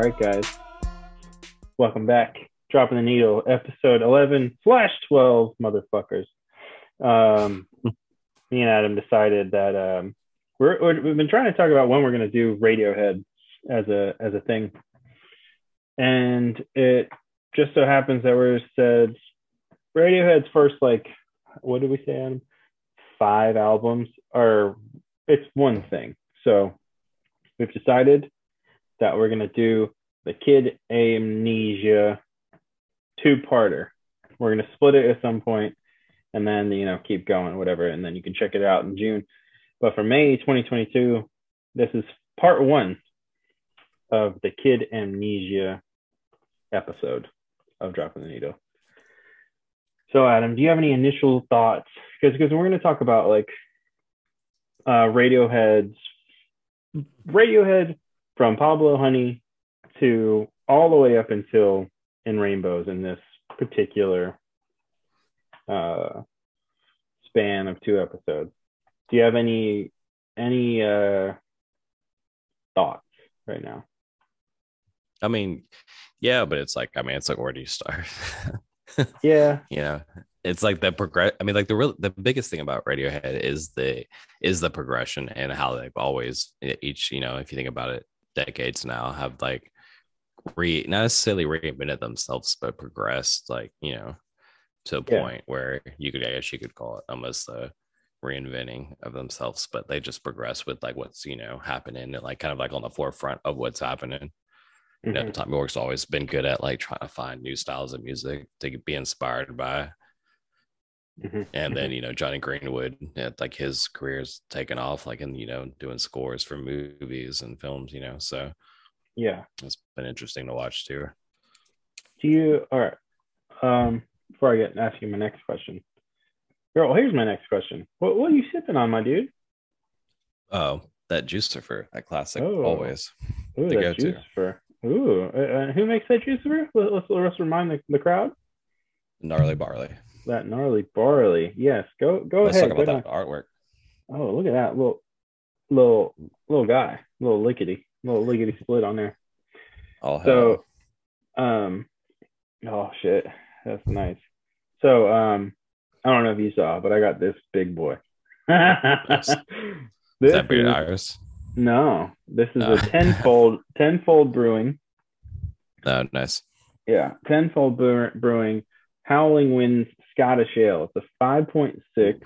right, guys. Welcome back. Dropping the needle, episode 11 slash 12, motherfuckers. Um, me and Adam decided that um, we're, we're, we've been trying to talk about when we're going to do Radiohead as a as a thing, and it just so happens that we said Radiohead's first like what did we say Adam? five albums are it's one thing. So we've decided that we're gonna do the Kid Amnesia two-parter. We're gonna split it at some point, and then you know keep going, whatever, and then you can check it out in June. But for May 2022, this is part one of the Kid Amnesia episode of Dropping the Needle. So, Adam, do you have any initial thoughts? Because because we're going to talk about like uh, Radiohead's Radiohead from Pablo Honey to all the way up until In Rainbows in this particular uh, span of two episodes. Do you have any any uh, thoughts right now? I mean, yeah, but it's like, I mean, it's like, where do you start? Yeah, you know, it's like the progress. I mean, like the real, the biggest thing about Radiohead is the is the progression and how they've always each, you know, if you think about it, decades now have like re not necessarily reinvented themselves, but progressed, like you know, to a Yeah. point where you could, I guess, you could call it almost the reinventing of themselves, but they just progress with like what's you know happening and like kind of like on the forefront of what's happening you know, Mhm. Tommy York's always been good at like trying to find new styles of music to be inspired by. Mhm. And then, you know, Jonny Greenwood, like his career's taken off, like in, you know, doing scores for movies and films, you know. So yeah. it's been interesting to watch too. Do you all right? Um, before I get ask you my next question, girl, here's my next question. What what are you sipping on, my dude? Oh, that Juicifer, that classic, Oh. always. Ooh, The that go-to. juicer. Ooh, uh, uh, who makes that juicer? Let, let's let's remind the, the crowd. Gnarly barley. That gnarly barley. Yes, go go Let's ahead. talk about that artwork. Oh, look at that little little little guy, little lickety, little lickety split on there. All. So, um, oh shit, that's nice. So, um, I don't know if you saw, but I got this big boy. Is this that Bearded is- Iris? no, this is No. a tenfold tenfold brewing. Oh, nice. Yeah, tenfold Brew- brewing, Howling Winds Scottish Ale. It's a five point six.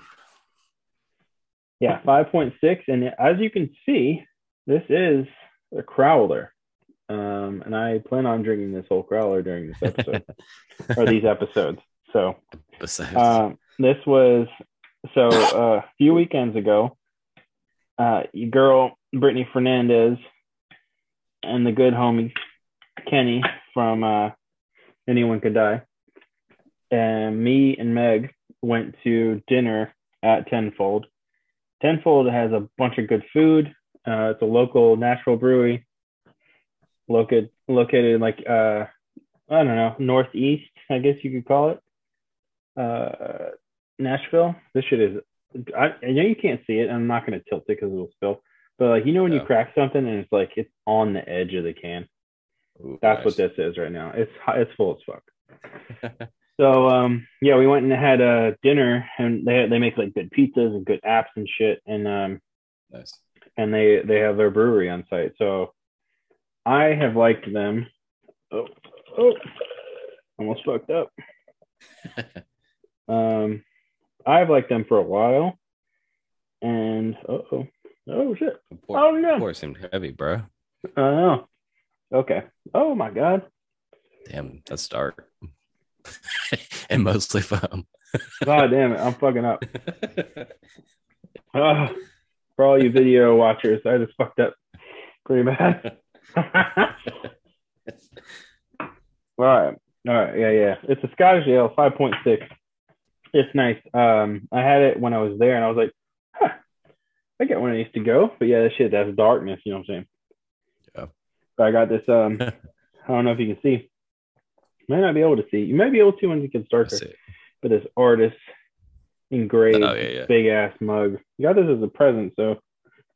Yeah, five point six, and as you can see, this is a crowler. Um, and I plan on drinking this whole crowler during this episode or these episodes. So Besides, um, this was so uh, a few weekends ago. Uh, your girl Brittany Fernandez and the good homie Kenny from uh, Anyone Could Die, and me and Meg went to dinner at Tenfold. Tenfold has a bunch of good food. Uh, it's a local Nashville brewery, located located in like uh, I don't know northeast, I guess you could call it uh, Nashville. This shit is. I, I know you can't see it. I'm not going to tilt it because it'll spill. But like you know when you crack something and it's like it's on the edge of the can. Ooh, That's what this is right now. It's it's full as fuck. So um yeah, we went and had a dinner and they they make like good pizzas and good apps and shit and um nice. And they they have their brewery on site. So I have liked them. Oh, oh almost fucked up. Um, I've liked them for a while, and oh, oh shit, Pour, oh no, pour seemed heavy, bro. Oh, know. Okay. Oh my god. Damn, that's dark. and mostly foam. God damn it, I'm fucking up. Oh, for all you video watchers, I just fucked up pretty bad. all right, all right, yeah, yeah. It's a Scottish ale, five point six. It's nice. Um, I had it when I was there, and I was like, huh, I get one of these to go. But yeah, that shit, that's darkness. You know what I'm saying? Yeah. But I got this. Um, I don't know if you can see. Might not be able to see. You might be able to when it gets darker. It. But this artist engraved Oh, yeah, yeah. big ass mug. You got this as a present, so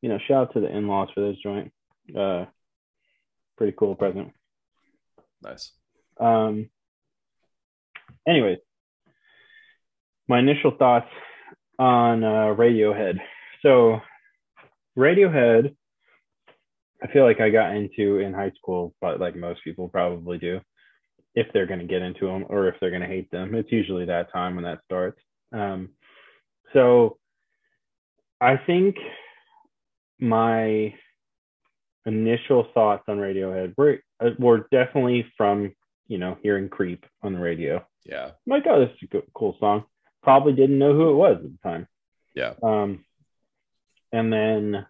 you know, shout out to the in laws for this joint. Uh, pretty cool present. Nice. Um, anyways, my initial thoughts on uh, Radiohead. So, Radiohead, I feel like I got into in high school, but like most people probably do, if they're going to get into them or if they're going to hate them. It's usually that time when that starts. Um, so, I think my initial thoughts on Radiohead were uh, were definitely from you know hearing Creep on the radio. Yeah. I'm like, oh, this is a cool song. Probably didn't know who it was at the time. Yeah. Um, and then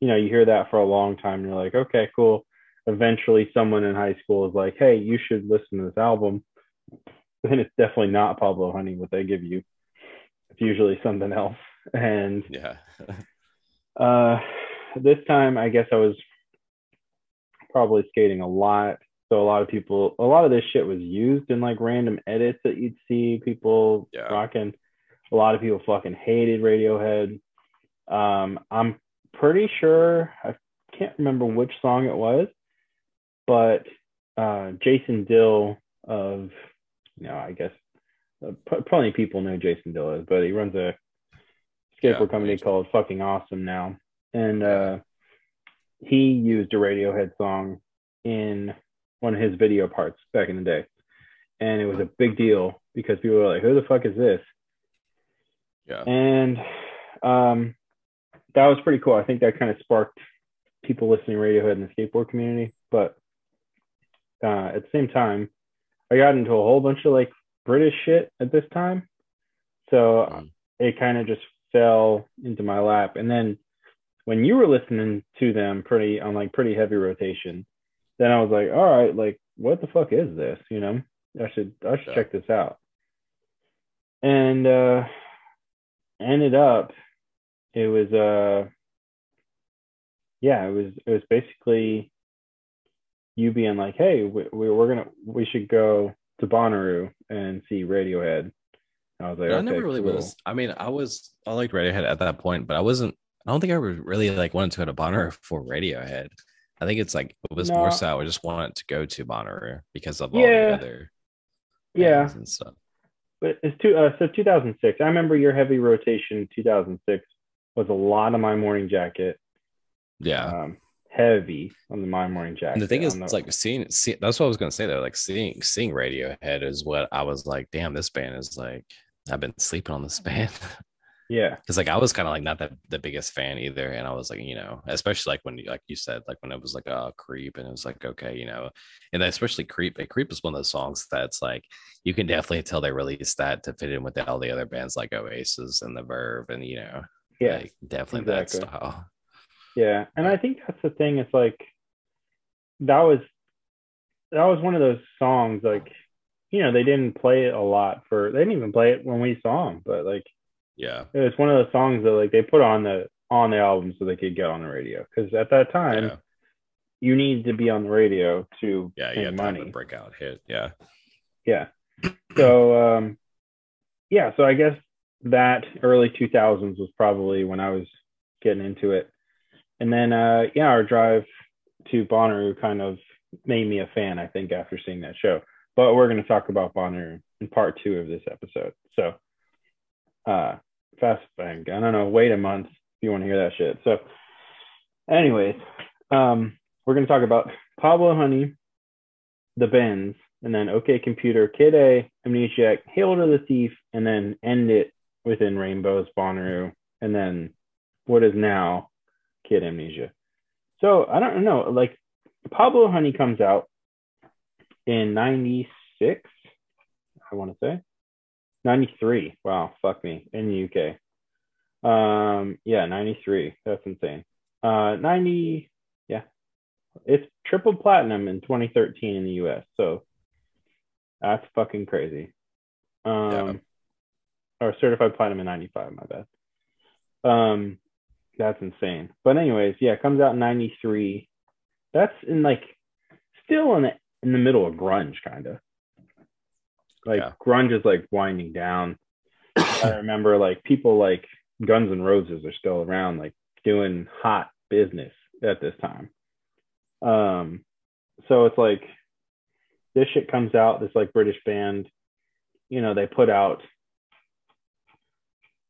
you know you hear that for a long time, and you're like, okay, cool. Eventually, someone in high school is like, hey, you should listen to this album. Then it's definitely not Pablo Honey what they give you. It's usually something else. And Yeah. uh, this time, I guess I was probably skating a lot. So a lot of people, a lot of this shit was used in like random edits that you'd see people Yeah. rocking. A lot of people fucking hated Radiohead. Um, I'm pretty sure I can't remember which song it was, but uh, Jason Dill of, you know, I guess uh, p- plenty of people know Jason Dill is, but he runs a skateboard Yeah, company called Fucking Awesome now, and uh, he used a Radiohead song in one of his video parts back in the day, and it was a big deal because people were like, "Who the fuck is this?" Yeah. And um, that was pretty cool. I think that kind of sparked people listening to Radiohead in the skateboard community. But uh, at the same time, I got into a whole bunch of like British shit at this time. So Mm. it kind of just fell into my lap. And then when you were listening to them pretty on like pretty heavy rotation, then I was like, all right, like what the fuck is this? You know, I should I should Yeah. check this out. And uh ended up it was uh yeah, it was it was basically you being like, hey, we, we we're gonna we should go to Bonnaroo and see Radiohead. I was like, I okay, never really cool. was. I mean, I was I liked Radiohead at that point, but I wasn't. I don't think I was really like wanted to go to Bonnaroo for Radiohead. I think it's like it was No. more so I just wanted to go to Bonnaroo because of all Yeah. the other Yeah, and stuff. but it's two. Uh, so 2006. I remember your heavy rotation. 2006 was a lot of my morning jacket. Yeah. Um, heavy on the my morning jacket. and the thing is, like seeing, see, that's what I was gonna say though. Like seeing, seeing Radiohead is what I was like. Damn, this band is like. I've been sleeping on this band yeah, because like I was kind of like not that the biggest fan either, and I was like, you know, especially like when like you said, like when it was like a creep, and it was like okay, you know, and especially creep. Like, creep is one of those songs that's like you can definitely tell they released that to fit in with all the other bands like Oasis and the Verve, and you know, yeah. like definitely that style. Yeah, and I think that's the thing. It's like that was that was one of those songs. Like, you know, they didn't play it a lot for. They didn't even play it when we saw them, but like Yeah, it was one of those songs that like they put on the on the album so they could get on the radio. Because at that time, yeah, you need to be on the radio to yeah. make had to money. breakout hit. Yeah, Yeah. So um, yeah. So I guess that early 2000s was probably when I was getting into it, and then uh, yeah, our drive to Bonnaroo kind of made me a fan. I think after seeing that show. But we're going to talk about Bonnaroo in part two of this episode. So uh, fast bang. I don't know. Wait a month if you want to hear that shit. So, anyways, um, we're going to talk about Pablo Honey, the Bends, and then OK Computer, Kid A, Amnesiac, Hail to the Thief, and then end it within Rainbows, Bonnaroo, and then what is now Kid Amnesia. So I don't know. Like Pablo Honey comes out in '96, I want to say '93. Wow, fuck me in the UK. Um, yeah, '93. That's insane. Uh, '90. Yeah, it's triple platinum in 2013 in the US. So that's fucking crazy. Um, Yeah. or certified platinum in 95. My bad. Um, that's insane. But anyways, yeah, it comes out in 93. That's in like still in the in the middle of grunge, kind of. Like Yeah. grunge is like winding down. I remember like people like Guns N' Roses are still around, like doing hot business at this time. Um, so it's like this shit comes out, this like British band, you know, they put out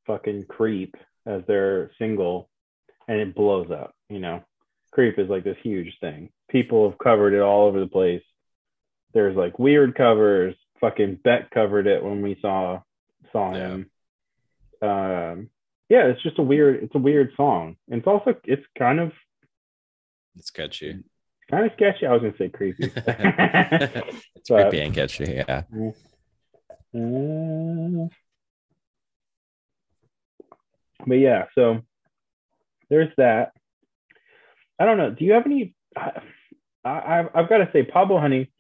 fucking Creep as their single and it blows up, you know. Creep is like this huge thing. People have covered it all over the place. There's like weird covers. Fucking Beck covered it when we saw saw Yeah. him. Um yeah, it's just a weird it's a weird song. And it's also it's kind of It's catchy. kind of sketchy. I was gonna say creepy. it's But- creepy and catchy. Yeah. Uh, but yeah, so there's that. I don't know. Do you have any? I, I, I've got to say, Pablo Honey,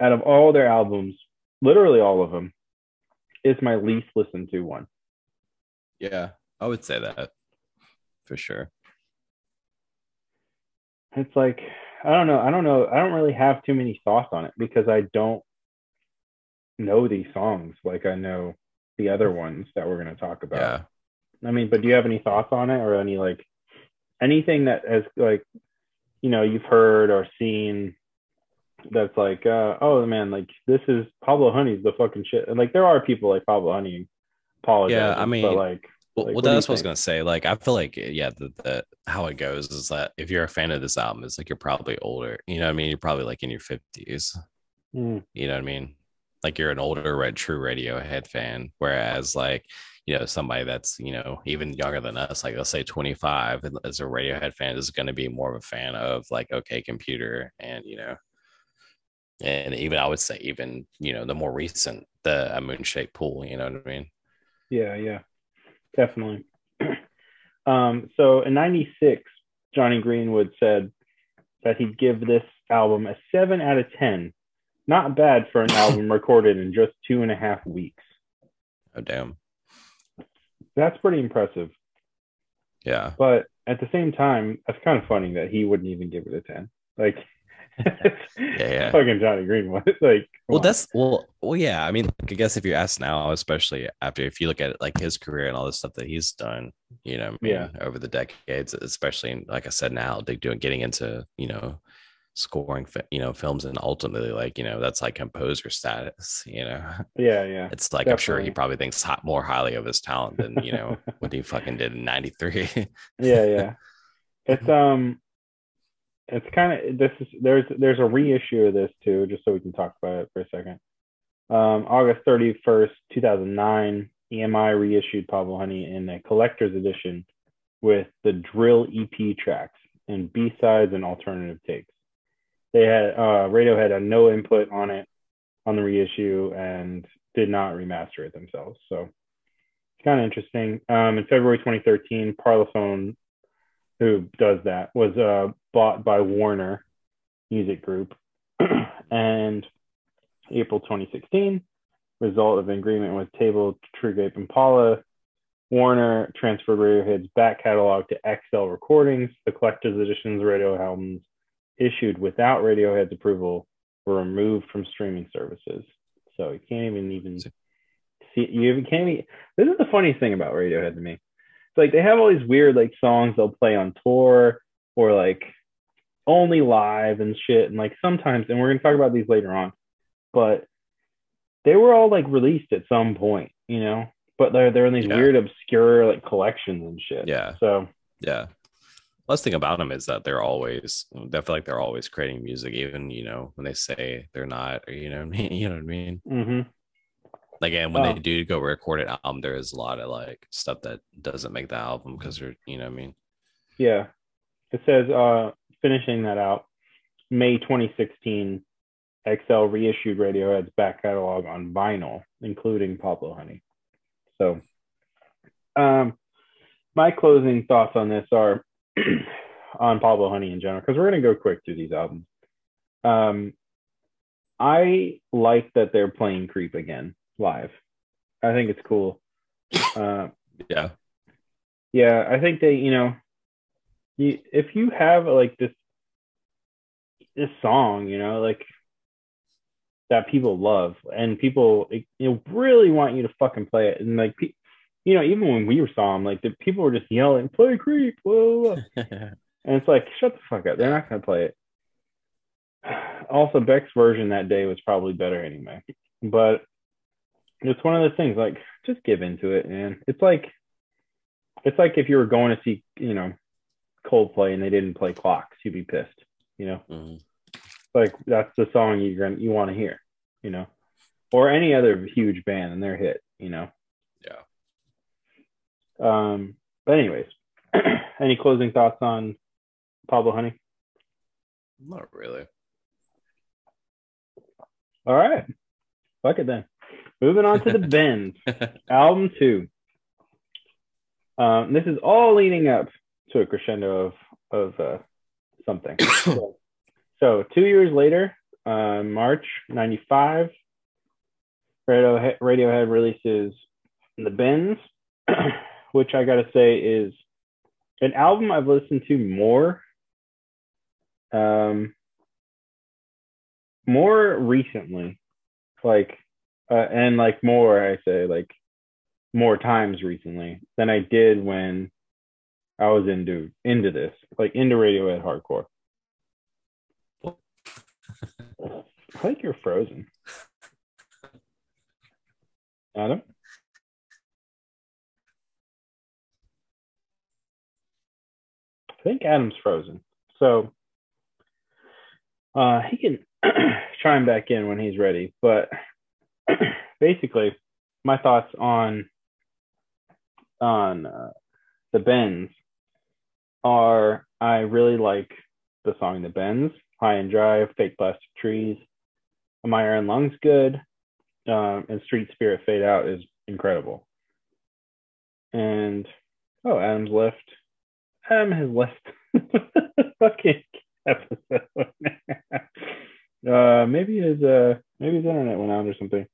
out of all their albums, literally all of them, is my least listened to one. Yeah. I would say that for sure. It's like I don't know. I don't know. I don't really have too many thoughts on it because I don't know these songs like I know the other ones that we're going to talk about. I mean, but do you have any thoughts on it or any like anything that has like you know you've heard or seen that's like uh oh man like this is Pablo Honey's the fucking shit and like there are people like Pablo Honey apologize Yeah, I but mean, like Well, Like, well what that's what I was gonna say. Like, I feel like, yeah, the, the how it goes is that if you're a fan of this album, it's like you're probably older. You know what I mean? You're probably like in your fifties. mm, You know what I mean? Like you're an older red true Radiohead fan, whereas like you know somebody that's you know even younger than us, like let's say 25, as a Radiohead fan, is going to be more of a fan of like OK Computer, and you know, and even I would say even you know the more recent the uh, Moonshaped Pool. You know what I mean? yeah yeah definitely um so in 96 Jonny Greenwood said that he'd give this album a 7 out of 10 not bad for an album recorded in just two and a half weeks Oh damn, that's pretty impressive yeah. But at the same time, that's kind of funny that he wouldn't even give it a 10. Like, yeah, yeah. fucking Jonny Greenwood. like, Well, on. that's well, well, yeah. I mean, like, I guess if you ask now, especially after if you look at like his career and all the stuff that he's done, you know, I mean, Yeah. over the decades, especially in, like I said, now they doing getting into you know scoring, you know, films and ultimately like you know that's like composer status. You know, yeah, yeah. it's like I'm sure he probably thinks hot, more highly of his talent than you know what he fucking did in '93. Yeah, yeah. It's, um, it's kind of, this is, there's, there's a reissue of this too, just so we can talk about it for a second. Um, August 31st, 2009, EMI reissued Pablo Honey in a collector's edition with the drill EP tracks and B-sides and alternative takes. They had uh, Radiohead had no input on it on the reissue and did not remaster it themselves. So it's kind of interesting. Um, in February 2013, Parlophone, who does that, was uh, bought by Warner Music Group. and April 2016, result of an agreement with Table, True Grape, Impala, Warner transferred Radiohead's back catalog to XL Recordings. The collector's editions radio albums issued without Radiohead's approval were removed from streaming services. So you can't even even see you even can't even this is the funniest thing about Radiohead to me. It's like they have all these weird like songs they'll play on tour or like only live and shit. And like sometimes, and we're gonna talk about these later on, but they were all like released at some point, you know. But they're they're in these Yeah. weird obscure like collections and shit. Yeah. So Yeah. Last thing about them is that they're always, I feel like they're always creating music, even, you know, when they say they're not, or, you know what I mean? You know what I mean? mhm. Like, and when Oh. they do go record an album, there is a lot of like stuff that doesn't make the album because they're, you know what I mean? Yeah. It says, uh, finishing that out, May 2016, XL reissued Radiohead's back catalog on vinyl, including Pablo Honey. So, um, my closing thoughts on this are on Pablo Honey in general, because we're going to go quick through these albums. Um, I like that they're playing Creep again live. I think it's cool. Uh, Yeah. yeah, I think they, you know, you if you have like this this song, you know, like that people love and people you know really want you to fucking play it and like you know even when we saw them like the people were just yelling play creep blah, blah, blah. and it's like shut the fuck up they're not gonna play it also Beck's version that day was probably better anyway. But it's one of those things like just give into it, man. It's like it's like if you were going to see, you know, Coldplay and they didn't play clocks, you'd be pissed, you know. Mhm. Like that's the song you're gonna you want to hear, you know, or any other huge band and their hit, you know. Um. But anyways, any closing thoughts on Pablo Honey? Not really. All right, fuck it then. Moving on to the Bends. album two. Um, this is all leading up to a crescendo of of uh, something. so, so two years later, uh, March '95, Radiohead, Radiohead releases the Bends, which I gotta say is an album I've listened to more, um, more recently, like uh, and like more I say like more times recently than I did when I was into into this like into Radiohead hardcore. I think you're frozen, Adam. I think Adam's frozen, so uh, he can chime back in when he's ready. But basically, my thoughts on on uh, the Bends are I really like the song The Bends, High and Dry, Fake Plastic Trees, My Iron Lungs good, um, and Street Spirit Fade Out is incredible. And oh, Adam's left. Adam has left fucking episode. uh, maybe his uh, maybe his internet went out or something.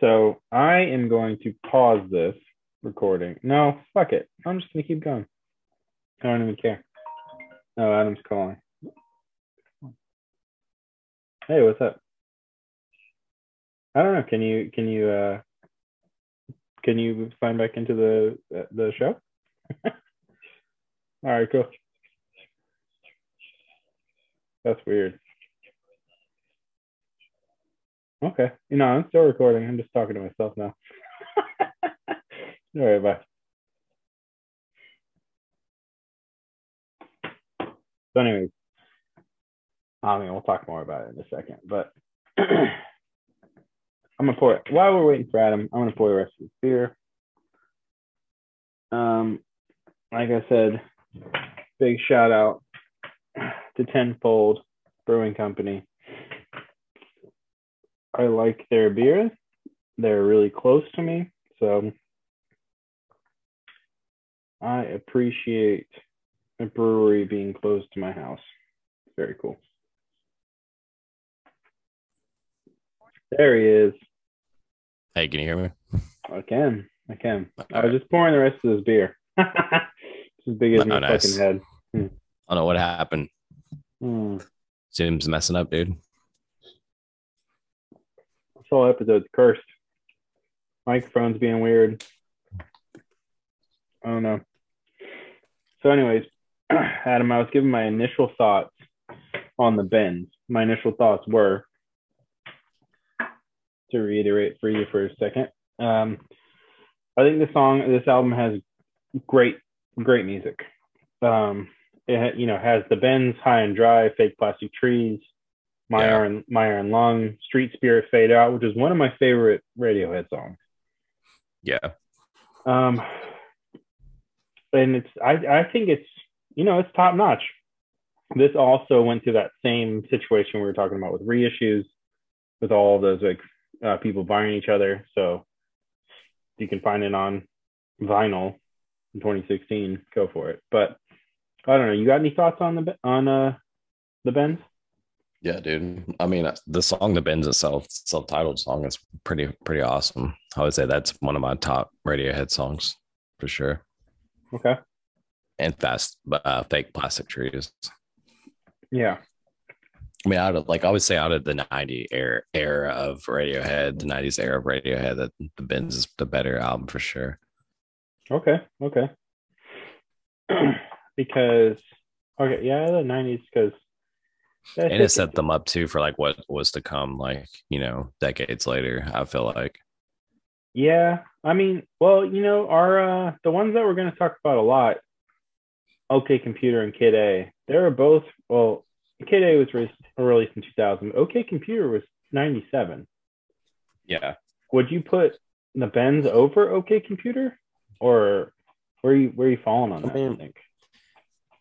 So I am going to pause this recording. No, fuck it. I'm just gonna keep going. I don't even care. Oh, Adam's calling. Hey, what's up? I don't know. Can you can you uh can you sign back into the the show? All right, cool. That's weird. Okay. You know, I'm still recording. I'm just talking to myself now. All right, bye. So, anyways, I mean, we'll talk more about it in a second, but I'm gonna pour it while we're waiting for Adam. I'm gonna pour the rest of this beer. Um, like I said, big shout out to Tenfold Brewing Company. I like their beer. They're really close to me, so I appreciate a brewery being close to my house. Very cool. There he is. Hey, can you hear me? I can. I can. I was just pouring the rest of this beer. it's as big as my nice. fucking head. I don't know what happened. Hmm. Zoom's messing up, dude. This whole episode's cursed. Microphone's being weird. I don't know. So, anyways, Adam, I was giving my initial thoughts on the bends. My initial thoughts were to reiterate for you for a second. Um, I think the song, this album has great, great music. Um, it you know has the bends, high and dry, fake plastic trees, my Yeah. iron, my iron lung, street spirit fade out, which is one of my favorite Radiohead songs. Yeah. Um, and it's I I think it's you know it's top notch. This also went through that same situation we were talking about with reissues, with all of those like uh, people buying each other. So you can find it on vinyl in 2016. Go for it. But I don't know. You got any thoughts on the on uh the Bends? Yeah, dude. I mean, the song "The Bends" itself, self-titled song, is pretty pretty awesome. I would say that's one of my top Radiohead songs for sure. Okay. And fast, uh, fake plastic trees. Yeah. I mean, out of like I would say, out of the '90 era era of Radiohead, the '90s era of Radiohead, that the Bends is the better album for sure. Okay. Okay. because okay, yeah, the 90s because and it set them up too for like what was to come, like you know, decades later. I feel like. Yeah, I mean, well, you know, our uh, the ones that we're going to talk about a lot, OK Computer and Kid A, they were both well. Kid A was released, released in 2000. OK Computer was 97. Yeah. Would you put the Bends over OK Computer, or where you where you falling on that? I, mean, I think.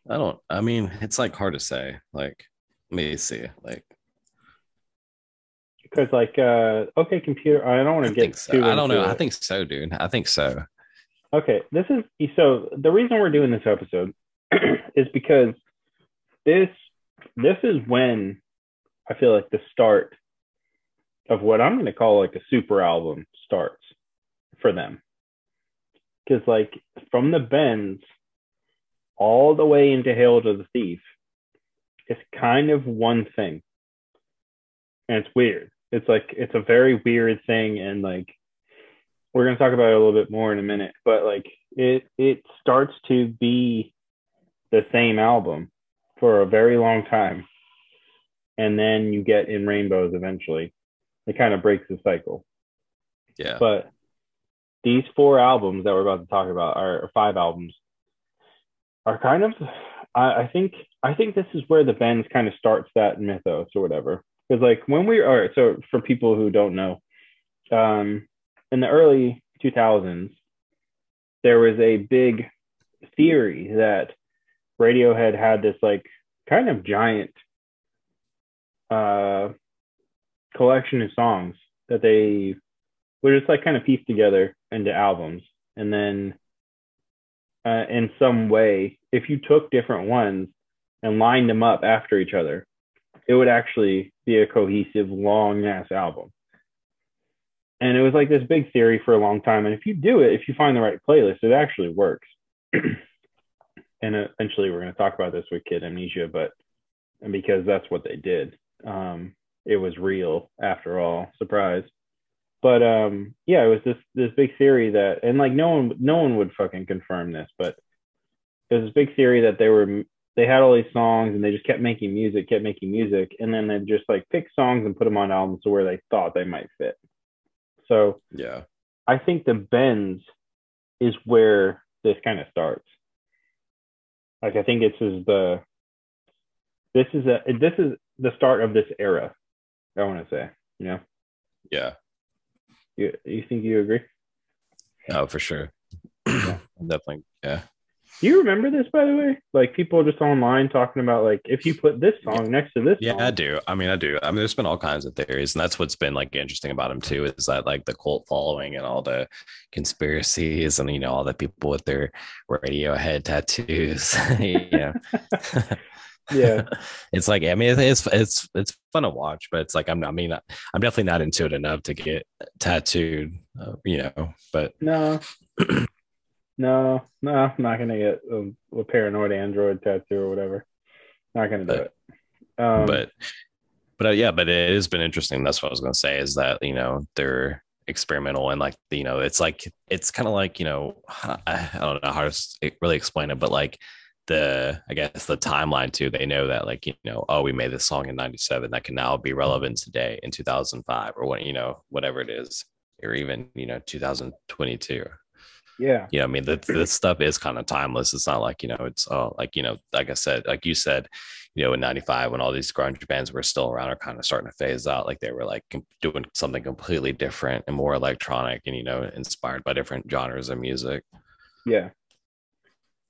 I don't. I mean, it's like hard to say. Like, let me see. Like, because like uh OK Computer. I don't want to get. So. I don't know. It. I think so, dude. I think so. Okay, this is so. The reason we're doing this episode is because this this is when I feel like the start of what I'm going to call like a super album starts for them. Because like from the bends all the way into Hail to the Thief, it's kind of one thing. And it's weird. It's like it's a very weird thing and like we're going to talk about it a little bit more in a minute, but like it it starts to be the same album for a very long time. And then you get in rainbows eventually. It kind of breaks the cycle. Yeah. But these four albums that we're about to talk about are five albums are kind of I, I think I think this is where the Bends kind of starts that mythos or whatever. Because like when we are so for people who don't know, um, in the early 2000s, there was a big theory that Radiohead had this like kind of giant uh, collection of songs that they were just like kind of pieced together into albums. And then uh, in some way, if you took different ones and lined them up after each other, it would actually be a cohesive, long ass album. And it was like this big theory for a long time. And if you do it, if you find the right playlist, it actually works. and eventually we're going to talk about this with Kid Amnesia, but because that's what they did. Um, it was real after all. Surprise. But um, yeah, it was this this big theory that, and like no one no one would fucking confirm this, but there's this big theory that they were they had all these songs and they just kept making music, kept making music, and then they just like pick songs and put them on albums to where they thought they might fit. So yeah, I think the bends is where this kind of starts. Like I think it's is the this is a this is the start of this era. I want to say, you know. Yeah. You you think you agree? Oh, for sure. Yeah. Definitely. Yeah. Do you remember this, by the way? Like people just online talking about like if you put this song yeah. next to this. Yeah, song. I do. I mean, I do. I mean, there's been all kinds of theories, and that's what's been like interesting about him too. Is that like the cult following and all the conspiracies, and you know all the people with their Radiohead tattoos. yeah. yeah. It's like i mean it's it's it's fun to watch but it's like i'm not, i mean i'm definitely not into it enough to get tattooed uh, you know but no. No no i'm not gonna get a, a, paranoid android tattoo or whatever. Not gonna do but, it. Um, but but uh, yeah but it has been interesting. That's what i was gonna say is that you know they're experimental and like you know it's like it's kind of like you know I, I don't know how to really explain it but like the I guess the timeline too. They know that like you know, oh, we made this song in '97 that can now be mm-hmm. relevant today in 2005 or what you know, whatever it is, or even you know 2022. Yeah, you know, I mean, the this stuff is kind of timeless. It's not like you know, it's oh, like you know, like I said, like you said, you know, in '95 when all these grunge bands were still around, are kind of starting to phase out. Like they were like doing something completely different and more electronic, and you know, inspired by different genres of music. Yeah,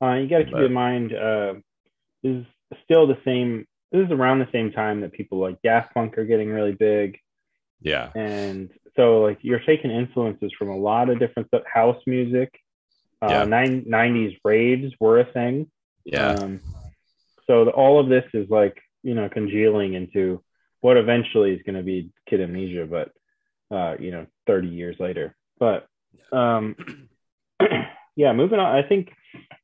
uh, you got to keep but, in mind, uh, this is still the same. This is around the same time that people like Daft Punk are getting really big. Yeah. And so, like, you're taking influences from a lot of different stuff. House music, uh, yeah. 90s raves were a thing. Yeah. Um, so the, all of this is like, you know, congealing into what eventually is going to be Kid Amnesia, but, uh, you know, 30 years later. But, um, yeah, moving on. I think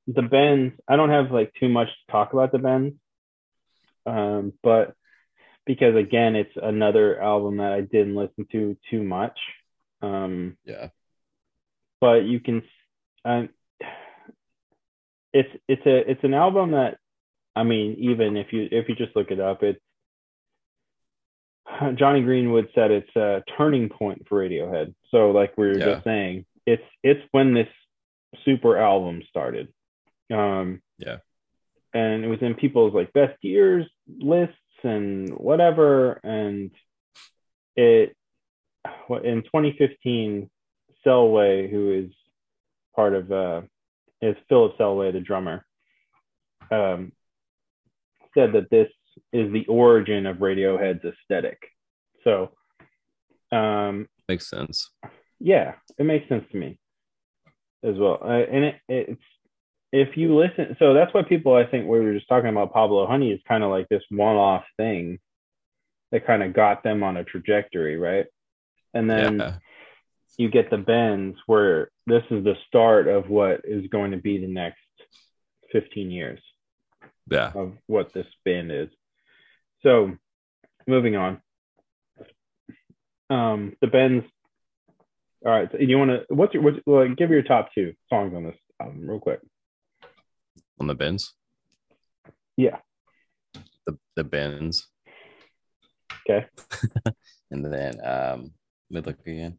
the bends i don't have like too much to talk about the bends um, but because again it's another album that i didn't listen to too much um, yeah but you can um, it's it's a it's an album that i mean even if you if you just look it up it's Jonny Greenwood said it's a turning point for Radiohead. So, like we were Yeah. just saying, it's it's when this super album started. Um, Yeah. and it was in people's like best years lists and whatever, and it in 2015, Selway, who is part of uh, is Philip Selway, the drummer, um, said that this is the origin of Radiohead's aesthetic. So, um, Makes sense. yeah, it makes sense to me as well. Uh, and it, it's if you listen, so that's why people I think we were just talking about Pablo Honey is kind of like this one-off thing that kind of got them on a trajectory, right? And then yeah. you get the bends where this is the start of what is going to be the next 15 years Yeah. of what this band is. So, moving on. Um, the Bends. All right. So you want to? What's your? What's, well, give your top two songs on this album, real quick. On the bins. Yeah. The the bins. Okay. and then um let me look again.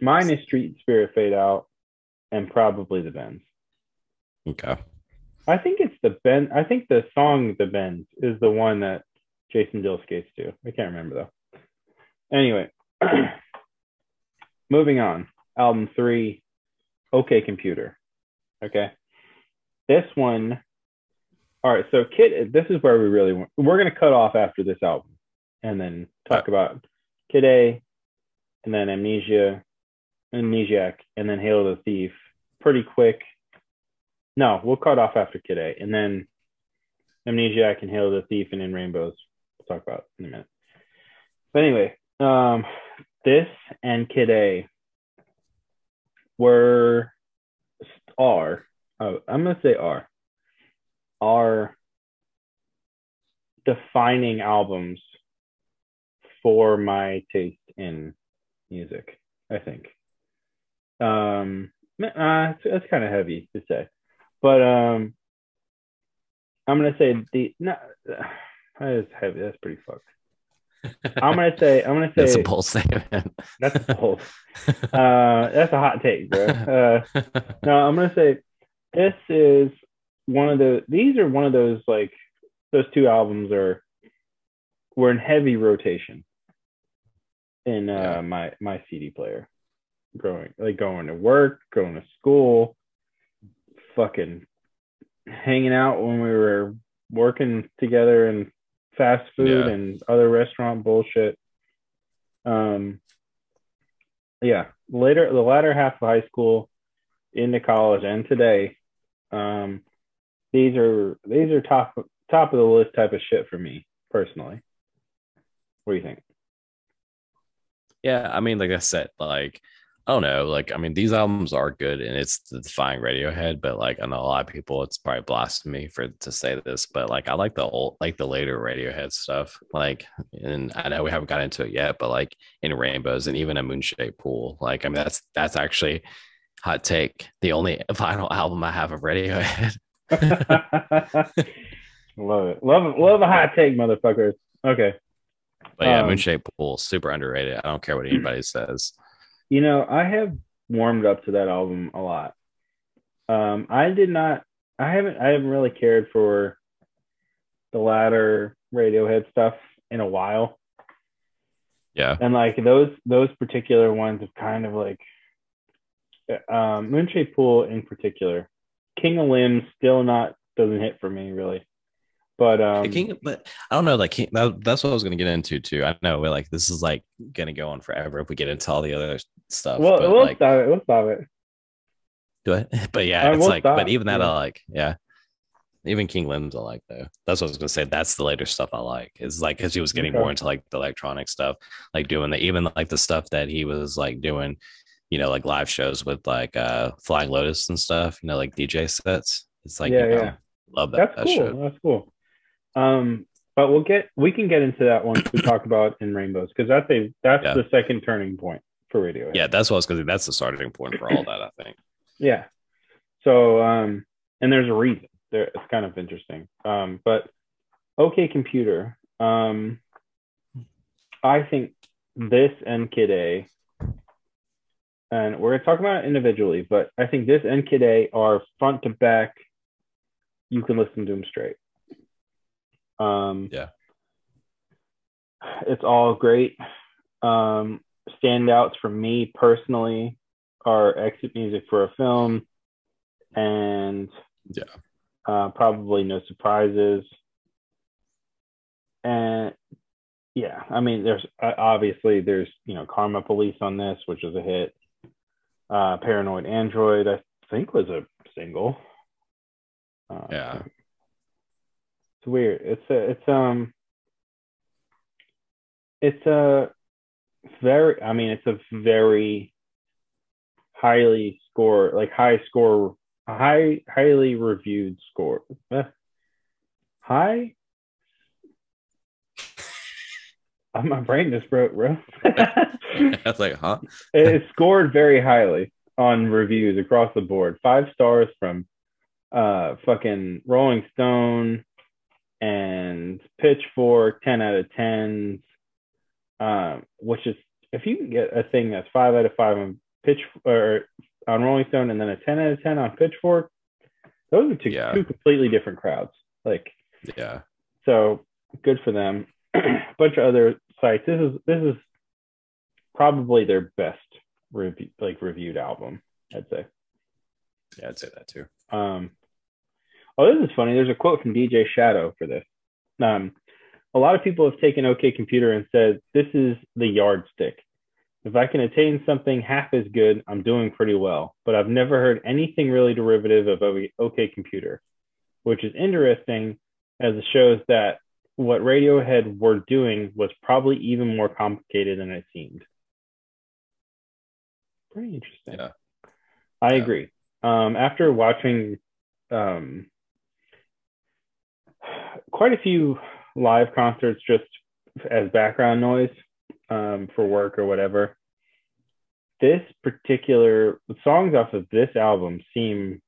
Mine is Street Spirit Fade Out, and probably the Bends. Okay. I think it's the Ben. I think the song "The Bends" is the one that Jason Dill skates to. I can't remember though. Anyway, moving on. Album three, OK Computer. Okay, this one. All right, so Kid, this is where we really want. We're gonna cut off after this album, and then talk about Kid A, and then Amnesia, Amnesiac, and then Hail the Thief. Pretty quick. No, we'll cut off after Kid A, and then Amnesiac and Hail the Thief and In Rainbows. We'll talk about in a minute. But anyway, um, this and Kid A were are oh, I'm gonna say are are defining albums for my taste in music. I think. Um, uh, it's kind of heavy to say, but um, I'm gonna say the no, that is heavy. That's pretty fucked. I'm gonna say I'm gonna say That's a bold statement. that's bold. uh, that's a hot take, bro. Uh, no, I'm gonna say this is one of the. These are one of those like those two albums are were in heavy rotation in uh, Yeah. my my CD player. Growing like going to work, going to school, fucking hanging out when we were working together in fast food Yeah. and other restaurant bullshit. Um, yeah, later the latter half of high school, into college, and today, um, these are these are top top of the list type of shit for me personally. What do you think? yeah, I mean, like I said, like I don't know, like I mean, these albums are good and it's the defying Radiohead, but like I know a lot of people, it's probably blasphemy for to say this, but like I like the old, like the later Radiohead stuff, like, and I know we haven't got into it yet, but like in Rainbows and even a Moonshaped Pool, like I mean, that's that's actually hot take, the only vinyl album I have of Radiohead. love it, love it, love a hot take, motherfuckers. Okay, But yeah, Um, Moonshaped Pool, super underrated. I don't care what anybody says. You know I have warmed up to that album a lot. Um, I did not. I haven't. I haven't really cared for the latter Radiohead stuff in a while. Yeah. and like those those particular ones have kind of like um moonshaped pool in particular king of limbs still not doesn't hit for me really but um King, but I don't know. Like King, that, that's what I was going to get into too. I know, we're like this is like going to go on forever if we get into all the other stuff. well but we'll like, stop it we'll stop it do it. But yeah, I it's like, but even that yeah. I like. Yeah, even King Limbs I like though. That's what I was going to say. That's the later stuff I like. Is like because he was getting Okay. more into like the electronic stuff, like doing the even like the stuff that he was like doing, you know, like live shows with like uh Flying Lotus and stuff. You know, like DJ sets. It's like Yeah, you know, yeah. love that. that's that cool shit. that's cool um but we'll get we can get into that once we talk about in rainbows because that's a that's Yeah. the second turning point for radio Yeah, that's what I was going to. Say. That's the starting point for all that. I think. Yeah. So, um, and there's a reason. There, it's kind of interesting. Um, but OK Computer. Um, I think this and Kid A, and we're gonna talk about it individually, but I think this and Kid A are front to back. You can listen to them straight. Um, Yeah. it's all great. Um, standouts for me personally are exit music for a film and Yeah. uh, probably no surprises. And yeah, I mean, there's uh, obviously there's you know Karma Police on this, which was a hit. Uh, Paranoid Android, I think, was a single. Uh, Yeah. it's weird. It's a, it's um, it's a very. I mean, it's a very highly score, like high score, high highly reviewed score. Eh. High. Oh, my brain just broke, bro. I was like, huh? it scored very highly on reviews across the board. Five stars from uh fucking Rolling Stone and Pitchfork, 10 out of 10s. Um, which is if you can get a thing that's five out of five on pitch or on Rolling Stone and then a 10 out of 10 on Pitchfork, those are two, Yeah. two completely different crowds. Like Yeah. so good for them. a bunch of other sites. This is this is probably their best review like reviewed album, I'd say. Yeah, I'd say that too. Um, oh, this is funny. There's a quote from DJ Shadow for this. Um, a lot of people have taken OK Computer and said this is the yardstick. If I can attain something half as good, I'm doing pretty well. But I've never heard anything really derivative of OK Computer, which is interesting as it shows that what Radiohead were doing was probably even more complicated than it seemed. Pretty interesting. Yeah. I Yeah. agree. Um, after watching um, quite a few live concerts just as background noise um, for work or whatever, this particular the songs off of this album seem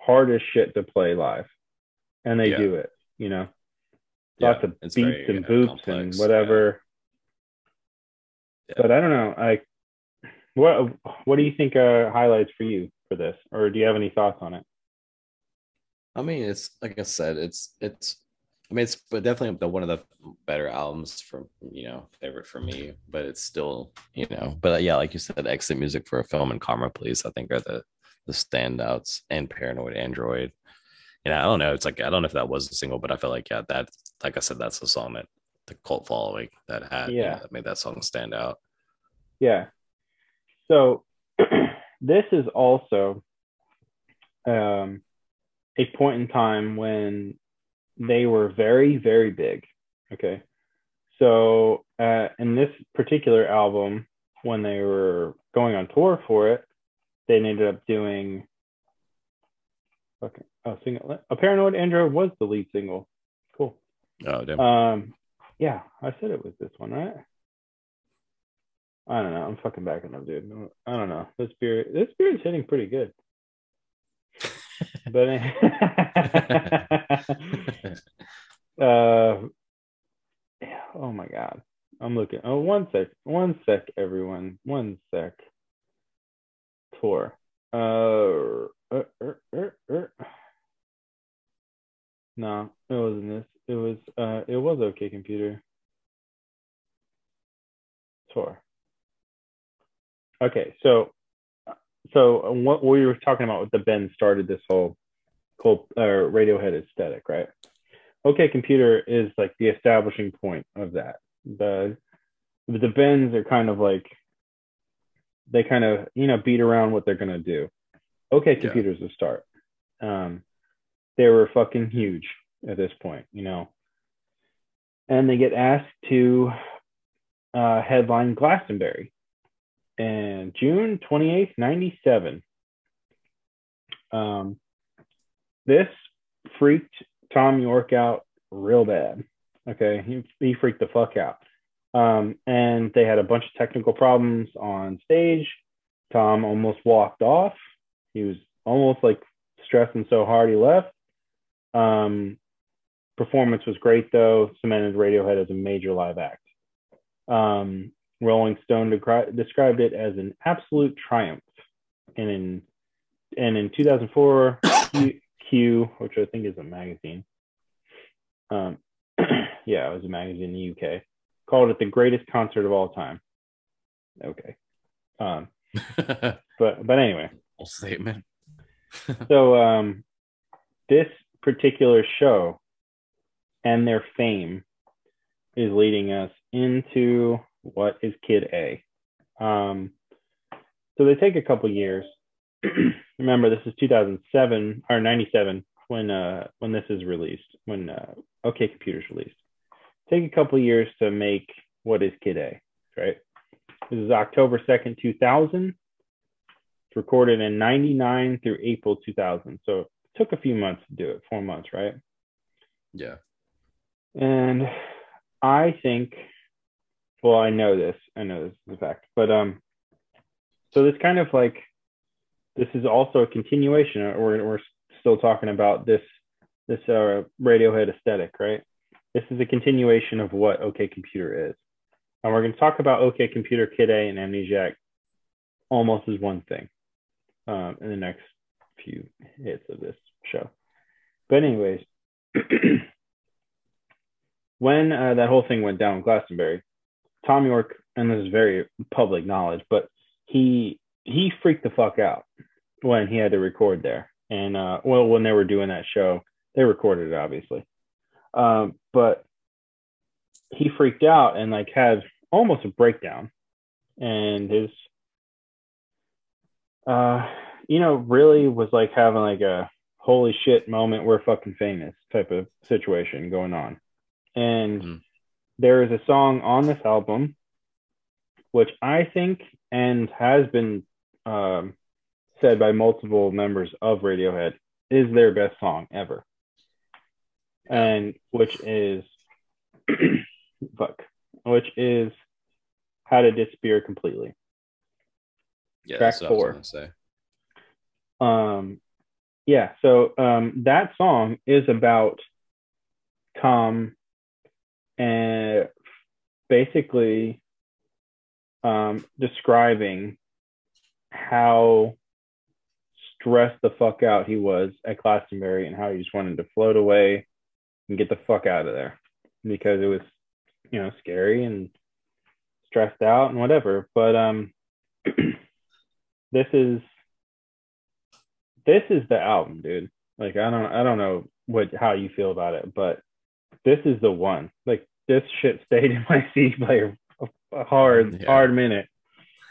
hard as shit to play live, and they Yeah. do it. You know, Yeah, lots of beats very, and boops complex, and whatever. Yeah. But I don't know. I what what do you think uh, highlights for you for this, or do you have any thoughts on it? I mean, it's like I said, it's it's. I mean, it's but definitely the one of the better albums for you know favorite for me. But it's still you know. But yeah, like you said, exit music for a film and Karma Police, I think are the the standouts. And Paranoid Android. You know, I don't know. It's like I don't know if that was a single, but I feel like yeah, that like I said, that's the song that the cult following that had you know, Yeah. that made that song stand out. Yeah. So this is also um, a point in time when they were very, very big. Okay. So uh, in this particular album, when they were going on tour for it, they ended up doing. Okay. Oh, single. A Paranoid Android was the lead single. Cool. Oh, damn. Um, yeah, I said it was this one, right? I don't know. I'm fucking backing up, dude. I don't know. This beer, this beer is hitting pretty good. But uh, oh my god, I'm looking. Oh, one sec, one sec, everyone, one sec. Tour. Uh, uh, uh, uh, uh. No, it wasn't this. It was uh it was OK Computer. Tour. Okay, so so what we were talking about with the Bends started this whole cold uh, Radiohead aesthetic, right? Okay, computer is like the establishing point of that. The the Bends are kind of like they kind of you know beat around what they're gonna do. Okay, Yeah. computer's the start. Um, they were fucking huge at this point, you know. And they get asked to uh, headline Glastonbury in June 28th, 97. Um, this freaked Thom Yorke out real bad. Okay, he, he freaked the fuck out. Um, and they had a bunch of technical problems on stage. Tom almost walked off. He was almost like stressing so hard he left. Um, performance was great though, cemented Radiohead as a major live act. Um, Rolling Stone described it as an absolute triumph. And in and in 2004, Q, Q, which I think is a magazine, um, yeah, it was a magazine in the UK, called it the greatest concert of all time. Okay, um, but but anyway, Full statement. so um, this particular show and their fame is leading us into what is Kid A. Um, so they take a couple years. Remember, this is 2007 or 97 when uh, when this is released. When uh, OK Computer's released. Take a couple years to make what is Kid A. Right. This is October 2nd, 2000. It's recorded in 99 through April 2000. So it took a few months to do it, four months, right? Yeah. And I think, well, I know this. I know this is a fact. But um, so this kind of like, this is also a continuation. We're we're still talking about this this uh, Radiohead aesthetic, right? This is a continuation of what OK Computer is, and we're going to talk about OK Computer, Kid A, and Amnesiac almost as one thing um, in the next few hits of this show. But anyways. when uh, that whole thing went down in Glastonbury, Thom Yorke, and this is very public knowledge, but he he freaked the fuck out when he had to record there. And uh, well, when they were doing that show, they recorded it obviously, um, but he freaked out and like had almost a breakdown, and his uh, you know, really was like having like a holy shit moment, we're fucking famous type of situation going on. And Mhm. there is a song on this album, which I think and has been um, said by multiple members of Radiohead is their best song ever. And which is, fuck, which is How to Disappear Completely. Yeah. Track that's what I was four. Um, yeah, so um, that song is about Thom and basically um, describing how stressed the fuck out he was at Glastonbury and how he just wanted to float away and get the fuck out of there because it was, you know, scary and stressed out and whatever. But um, this is this is the album, dude. Like I don't I don't know what how you feel about it, but this is the one. Like this shit stayed in my CD player a, a hard Yeah. hard minute.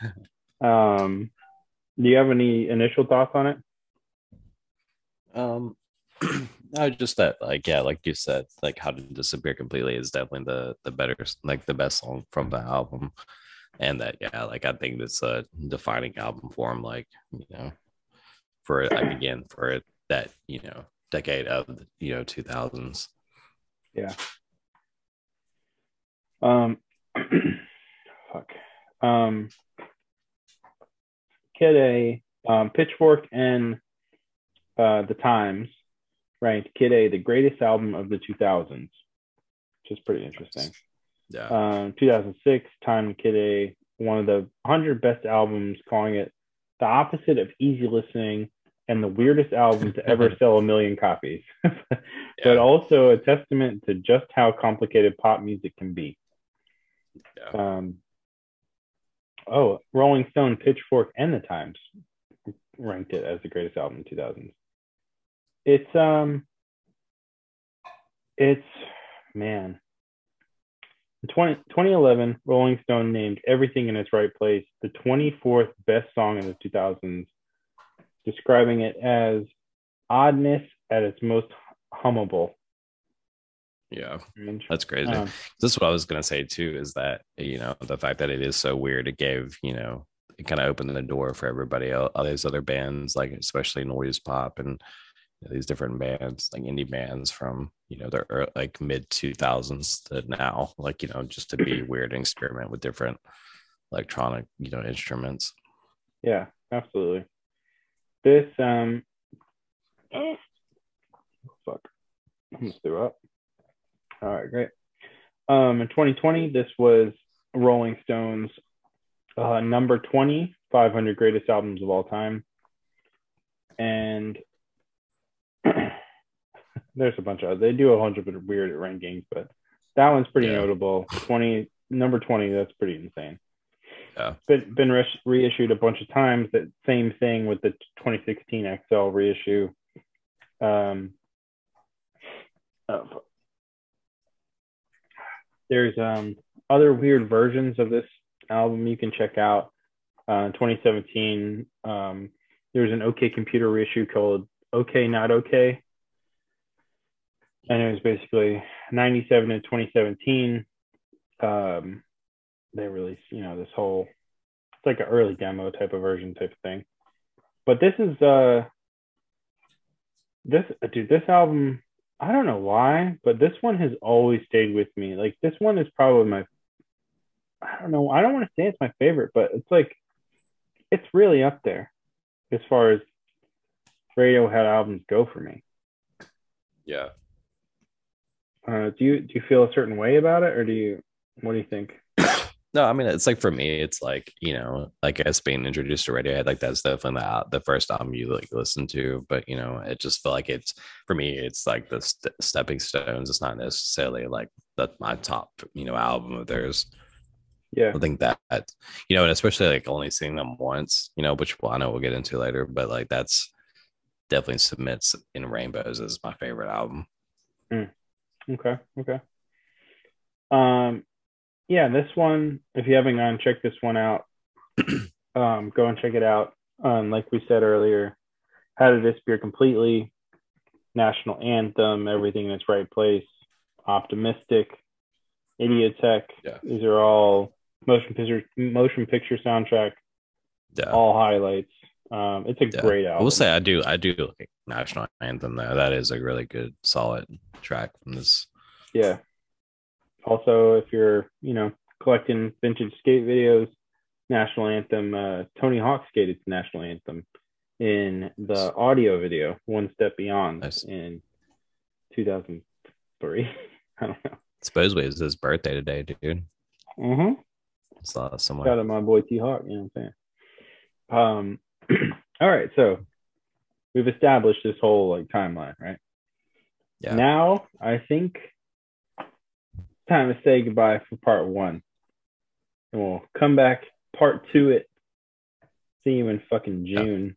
Um, do you have any initial thoughts on it? Um, no, just that, like, yeah, like you said, like how to disappear completely is definitely the the better, like the best song from the album, and that, yeah, like I think it's a defining album for him, like you know, for like again for that you know decade of the, you know two thousands. Yeah. Um, fuck. Um, Kid A, um, Pitchfork and uh, The Times ranked Kid A the greatest album of the 2000s, which is pretty interesting. Yeah, Um, 2006, Time Kid A, one of the 100 best albums, calling it the opposite of easy listening and the weirdest album to ever sell a million copies, but Yeah. also a testament to just how complicated pop music can be. Yeah. Um, oh, Rolling Stone, Pitchfork, and The Times ranked it as the greatest album in 2000s. It's um, it's man. In 20, 2011, Rolling Stone named Everything in Its Right Place the 24th best song in the 2000s, describing it as oddness at its most hummable. Yeah, that's crazy. Um, this is what I was gonna say too, is that you know the fact that it is so weird, it gave you know it kind of opened the door for everybody else, all these other bands, like especially noise pop and you know, these different bands, like indie bands from you know the ear- like mid two thousands to now, like you know just to be weird and experiment with different electronic you know instruments. Yeah, absolutely. This um oh, fuck. I almost threw up. All right, great. Um, in 2020, this was Rolling Stones uh, number 20, 500 greatest albums of all time. And there's a bunch of they do a bunch of weird rankings, but that one's pretty Yeah. notable. 20 number 20, that's pretty insane. Yeah. Been, been re- reissued a bunch of times. That same thing with the 2016 XL reissue. Um, there's um, other weird versions of this album you can check out. Uh, in 2017, um, an OK Computer reissue called OK Not OK. And it was basically 97 to 2017. Um, they released, you know, this whole, it's like an early demo type of version type of thing. But this is, uh, this, dude, this album, I don't know why, but this one has always stayed with me. Like, this one is probably my, I don't know, I don't want to say it's my favorite, but it's like, it's really up there as far as Radiohead albums go for me. Yeah. Uh, do you do you feel a certain way about it, or do you? What do you think? No, I mean it's like for me, it's like you know, like guess being introduced to Radiohead, like that's definitely the the first album you like listen to. But you know, it just felt like it's for me, it's like the st- stepping stones. It's not necessarily like the my top you know album of theirs. Yeah, I think that you know, and especially like only seeing them once, you know, which well, I know we'll get into later, but like that's definitely submits in Rainbows as my favorite album. Okay. Okay. Um, yeah, this one, if you haven't gone, check this one out. um, go and check it out. Um, like we said earlier, How to Disappear Completely, National Anthem, Everything in its Right Place, Optimistic, Idioteque. Yeah. These are all motion picture motion picture soundtrack, Yeah. all highlights. Um, it's a Yeah. great I will say I do I do like National Anthem though. That is a really good solid track from this. Yeah. Also, if you're, you know, collecting vintage skate videos, national anthem, uh, Tony Hawk skated to national anthem in the Adio video, One Step Beyond, Nice. in 2003. I don't know. Supposedly it's his birthday today, dude. Mm-hmm. Saw it somewhere. Shout out my boy T Hawk, you know what I'm saying? Um, all right, so we've established this whole like timeline, right? Yeah. Now I think it's time to say goodbye for part one. And we'll come back part two it. See you in fucking Yeah. June.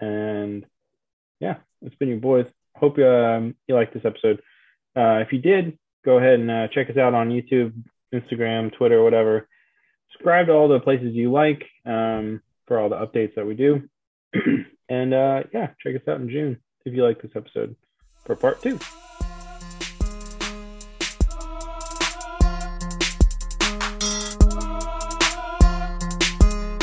And yeah, it's been your boys. Hope you um, you liked this episode. Uh, if you did, go ahead and uh, check us out on YouTube, Instagram, Twitter, whatever. Subscribe to all the places you like um, for all the updates that we do. and uh, yeah, check us out in June if you like this episode for part two.